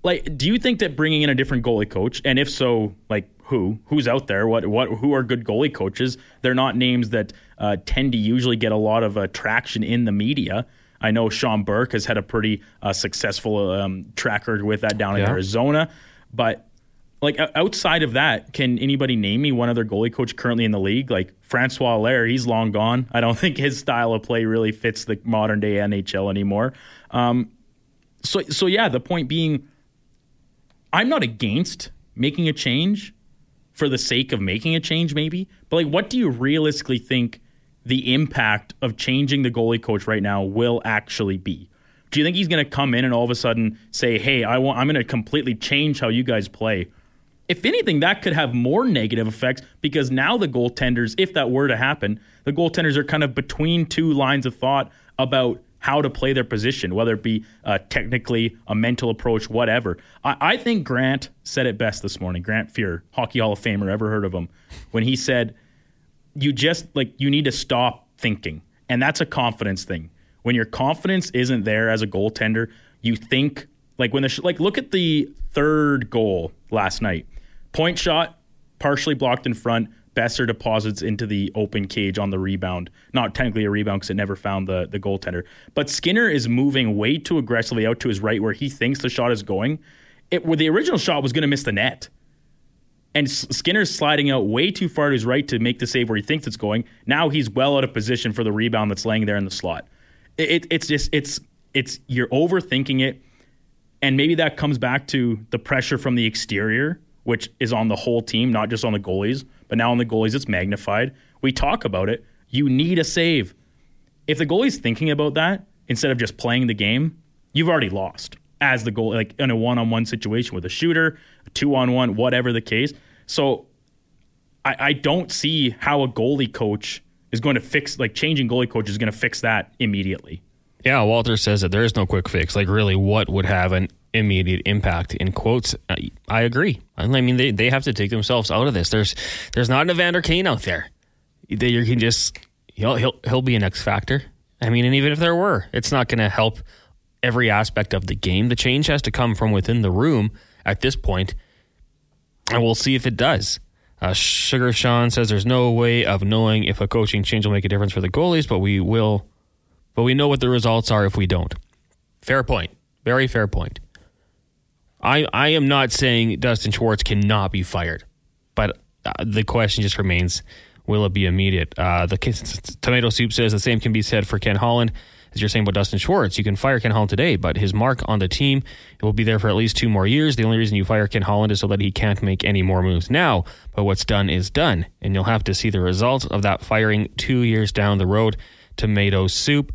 like, do you think that bringing in a different goalie coach, and if so, like who who's out there what what who are good goalie coaches. They're not names that uh, tend to usually get a lot of uh, traction in the media. I know sean burke has had a pretty uh, successful um, track record with that down in yeah. arizona. But like outside of that can anybody name me one other goalie coach currently in the league? Like francois allaire he's long gone. I don't think his style of play really fits the modern day nhl anymore. Um, so so yeah the point being i'm not against making a change for the sake of making a change, maybe. But like, what do you realistically think the impact of changing the goalie coach right now will actually be? Do you think he's going to come in and all of a sudden say, "Hey, I want, I'm going to completely change how you guys play"? If anything, that could have more negative effects because now the goaltenders, if that were to happen, the goaltenders are kind of between two lines of thought about how to play their position, whether it be uh, technically a mental approach, whatever. I, I, think Grant said it best this morning. Grant Fuhr, Hockey Hall of Famer, ever heard of him? When he said, "You just like you need to stop thinking," and that's a confidence thing. When your confidence isn't there as a goaltender, you think like when the like look at the third goal last night, point shot partially blocked in front Boeser deposits into the open cage on the rebound. Not technically a rebound because it never found the, the goaltender. But Skinner is moving way too aggressively out to his right where he thinks the shot is going. It, where the original shot was going to miss the net. And Skinner's sliding out way too far to his right to make the save where he thinks it's going. Now he's well out of position for the rebound that's laying there in the slot. It, it, it's just, it's, it's, you're overthinking it. And maybe that comes back to the pressure from the exterior, which is on the whole team, not just on the goalies but now on the goalies, it's magnified. We talk about it. You need a save. If the goalie's thinking about that instead of just playing the game, you've already lost as the goal, like in a one on one situation with a shooter, two on one, whatever the case. So I, I don't see how a goalie coach is going to fix, like changing goalie coach is going to fix that immediately. Yeah, Walter says that there is no quick fix. Like, really, what would have an immediate impact in quotes I, agree. I mean they, they have to take themselves out of this. There's there's not an evander kane out there. That you can just he'll, he'll he'll be an x factor. I mean and even if there were it's not going to help every aspect of the game. The change has to come from within the room at this point and we'll see if it does. Uh, sugar sean says there's no way of knowing if a coaching change will make a difference for the goalies but we will but we know what the results are if we don't. Fair point. Very fair point. I I am not saying Dustin Schwartz cannot be fired, but uh, the question just remains: Will it be immediate? Uh, the tomato soup says the same can be said for Ken Holland as you're saying about Dustin Schwartz. You can fire Ken Holland today, but his mark on the team will be there for at least two more years. The only reason you fire Ken Holland is so that he can't make any more moves now. But what's done is done, and you'll have to see the results of that firing two years down the road. Tomato soup.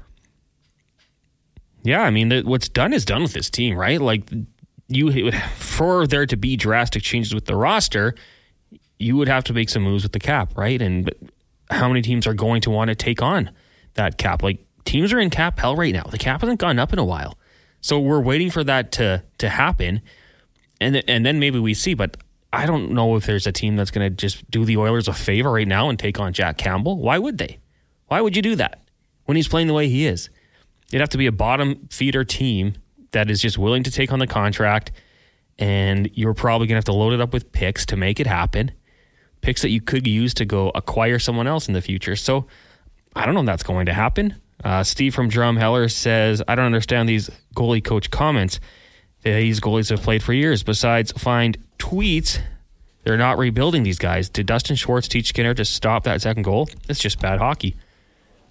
Yeah, I mean, the, what's done is done with this team, right? Like, you for there to be drastic changes with the roster, you would have to make some moves with the cap, right? And how many teams are going to want to take on that cap? Like teams are in cap hell right now. The cap hasn't gone up in a while. So we're waiting for that to to happen. And and then maybe we see, but I don't know if there's a team that's going to just do the Oilers a favor right now and take on Jack Campbell. Why would they? Why would you do that when he's playing the way he is? It'd have to be a bottom feeder team that is just willing to take on the contract, and you're probably going to have to load it up with picks to make it happen. Picks that you could use to go acquire someone else in the future. So I don't know if that's going to happen. Uh, Steve from Drumheller says, I don't understand these goalie coach comments. These goalies have played for years. Besides, find tweets. They're not rebuilding these guys. Did Dustin Schwartz teach Skinner to stop that second goal? It's just bad hockey.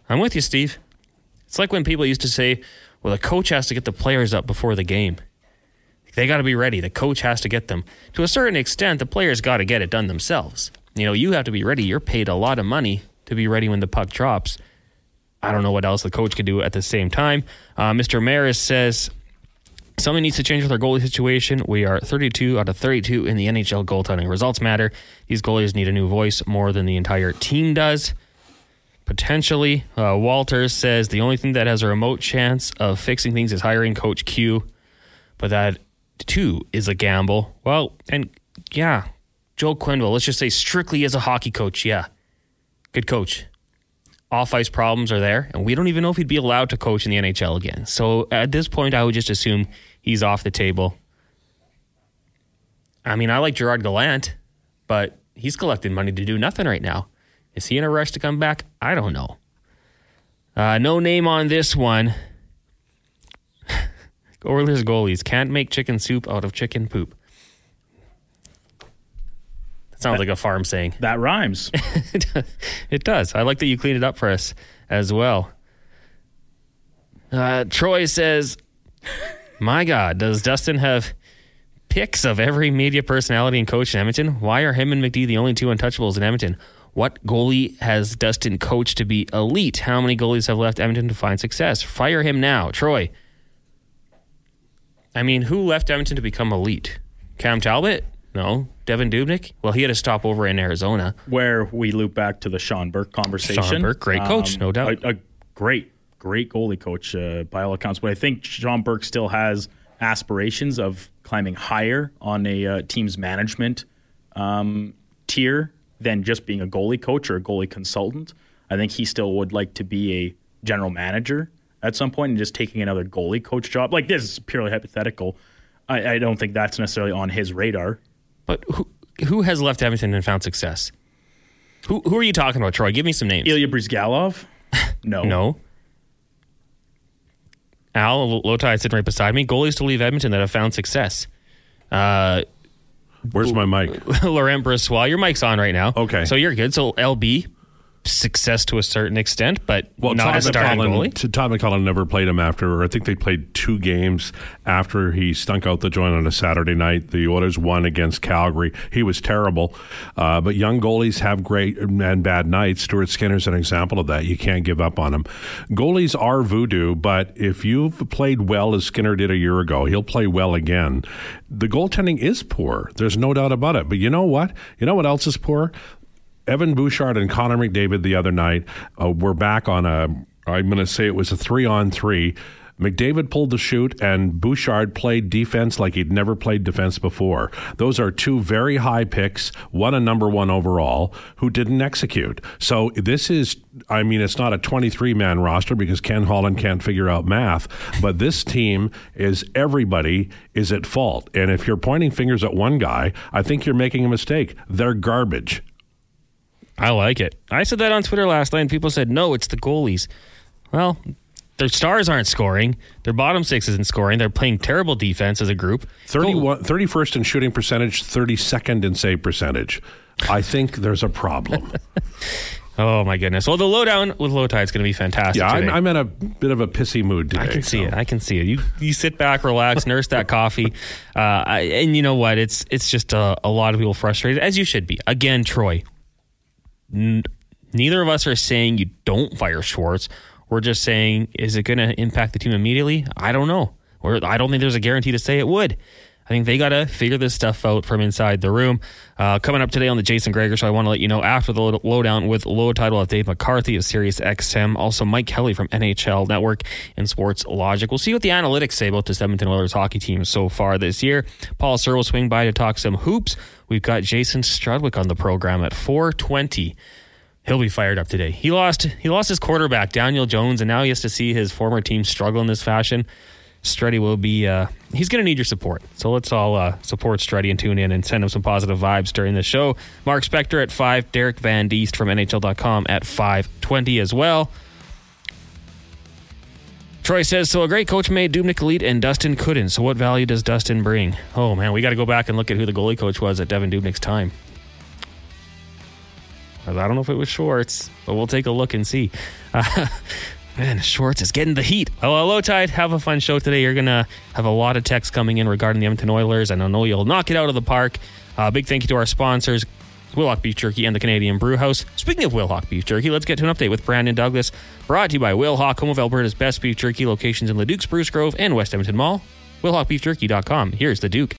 I'm with you, Steve. It's like when people used to say, well, the coach has to get the players up before the game. They got to be ready. The coach has to get them. To a certain extent, the players got to get it done themselves. You know, you have to be ready. You're paid a lot of money to be ready when the puck drops. I don't know what else the coach could do at the same time. Uh, Mr. Maris says something needs to change with our goalie situation. We are 32 out of 32 in the NHL goaltending. Results matter. These goalies need a new voice more than the entire team does. Potentially, uh, Walters says the only thing that has a remote chance of fixing things is hiring Coach Q, but that too is a gamble. Well, and yeah, Joe Quenneville, let's just say strictly as a hockey coach, yeah, good coach off ice problems are there, and we don't even know if he'd be allowed to coach in the NHL again. So at this point, I would just assume he's off the table. I mean, I like Gerard Gallant, but he's collecting money to do nothing right now. Is he in a rush to come back? I don't know. Uh, no name on this one. Oilers goalies can't make chicken soup out of chicken poop. That sounds like a farm saying. That rhymes. it does. I like that you cleaned it up for us as well. Uh, Troy says, My God, does Dustin have pics of every media personality and coach in Edmonton? Why are him and McD the only two untouchables in Edmonton? What goalie has Dustin coached to be elite? How many goalies have left Edmonton to find success? Fire him now. Troy. I mean, who left Edmonton to become elite? Cam Talbot? No. Devan Dubnyk? Well, he had a stopover in Arizona. Where we loop back to the Sean Burke conversation. Sean Burke, great coach, um, no doubt. A, a, great, great goalie coach uh, by all accounts. But I think Sean Burke still has aspirations of climbing higher on a uh, team's management um, tier than just being a goalie coach or a goalie consultant. I think he still would like to be a general manager at some point and just taking another goalie coach job. Like this is purely hypothetical. I, I don't think that's necessarily on his radar. But who who has left Edmonton and found success? Who who are you talking about, Troy? Give me some names. Ilya Bryzgalov? No. no. Al Loti sitting right beside me. Goalies to leave Edmonton that have found success. Uh, Where's my mic? Laurent Brossoit. Your mic's on right now. Okay. So you're good. So LB, success to a certain extent, but well, not Todd a starting goalie. Todd McLellan never played him after. I think they played two games after he stunk out the joint on a Saturday night. The Oilers won against Calgary. He was terrible, uh, but young goalies have great and bad nights. Stuart Skinner's an example of that. You can't give up on him. Goalies are voodoo, but if you've played well as Skinner did a year ago, he'll play well again. The goaltending is poor. There's no doubt about it. But you know what? You know what else is poor? Evan Bouchard and Connor McDavid the other night uh, were back on a, I'm going to say it was a three on three. McDavid pulled the shoot, and Bouchard played defense like he'd never played defense before. Those are two very high picks, one a number one overall, who didn't execute. So this is, I mean, it's not a 23 man roster because Ken Holland can't figure out math, but this team is everybody is at fault. And if you're pointing fingers at one guy, I think you're making a mistake. They're garbage. I like it. I said that on Twitter last night, and people said, no, it's the goalies. Well, Their stars aren't scoring. Their bottom six isn't scoring. They're playing terrible defense as a group. 31, 31st in shooting percentage, 32nd in save percentage. I think there's a problem. Oh my goodness! Well, the lowdown with Lowetide is going to be fantastic. yeah, I'm. I'm in a bit of a pissy mood today. I can see so. it. I can see it. You you sit back, relax, nurse that coffee, uh, I, and you know what? It's it's just a, a lot of people frustrated, as you should be. Again, Troy. Neither of us are saying you don't fire Schwartz. We're just saying, is it going to impact the team immediately? I don't know. Or I don't think there's a guarantee to say it would. I think they got to figure this stuff out from inside the room. Uh, coming up today on the Jason Gregor Show, I want to let you know after the low- lowdown with Lowetide of Dave McCarthy of Sirius XM, also Mike Kelly from NHL Network and Sports Logic. We'll see what the analytics say about the Edmonton Oilers hockey team so far this year. Paul Sir will swing by to talk some hoops. We've got Jason Strudwick on the program at 420 he'll be fired up today. He lost he lost his quarterback Daniel Jones, and now he has to see his former team struggle in this fashion. Struddy will be uh, he's going to need your support. So let's all uh, support Struddy and tune in and send him some positive vibes during the show. Mark Spector at five, Derek Van Diest from NHL.com at five twenty as well. Troy says, so a great coach made Dubnyk elite and Dustin couldn't. So what value does Dustin bring? Oh man, we got to go back and look at who the goalie coach was at Devan Dubnyk's time. I don't know if it was Schwartz, but we'll take a look and see. Uh, man, Schwartz is getting the heat. Oh, hello, Tide. Have a fun show today. You're going to have a lot of texts coming in regarding the Edmonton Oilers, and I know you'll knock it out of the park. Uh, big thank you to our sponsors, Wilhauk Beef Jerky and the Canadian Brew House. Speaking of Wilhauk Beef Jerky, let's get to an update with Brandon Douglas. Brought to you by Wilhauk, home of Alberta's best beef jerky locations in Leduc, Spruce Grove, and West Edmonton Mall. WilhaukBeefJerky.com. Here's the Duke.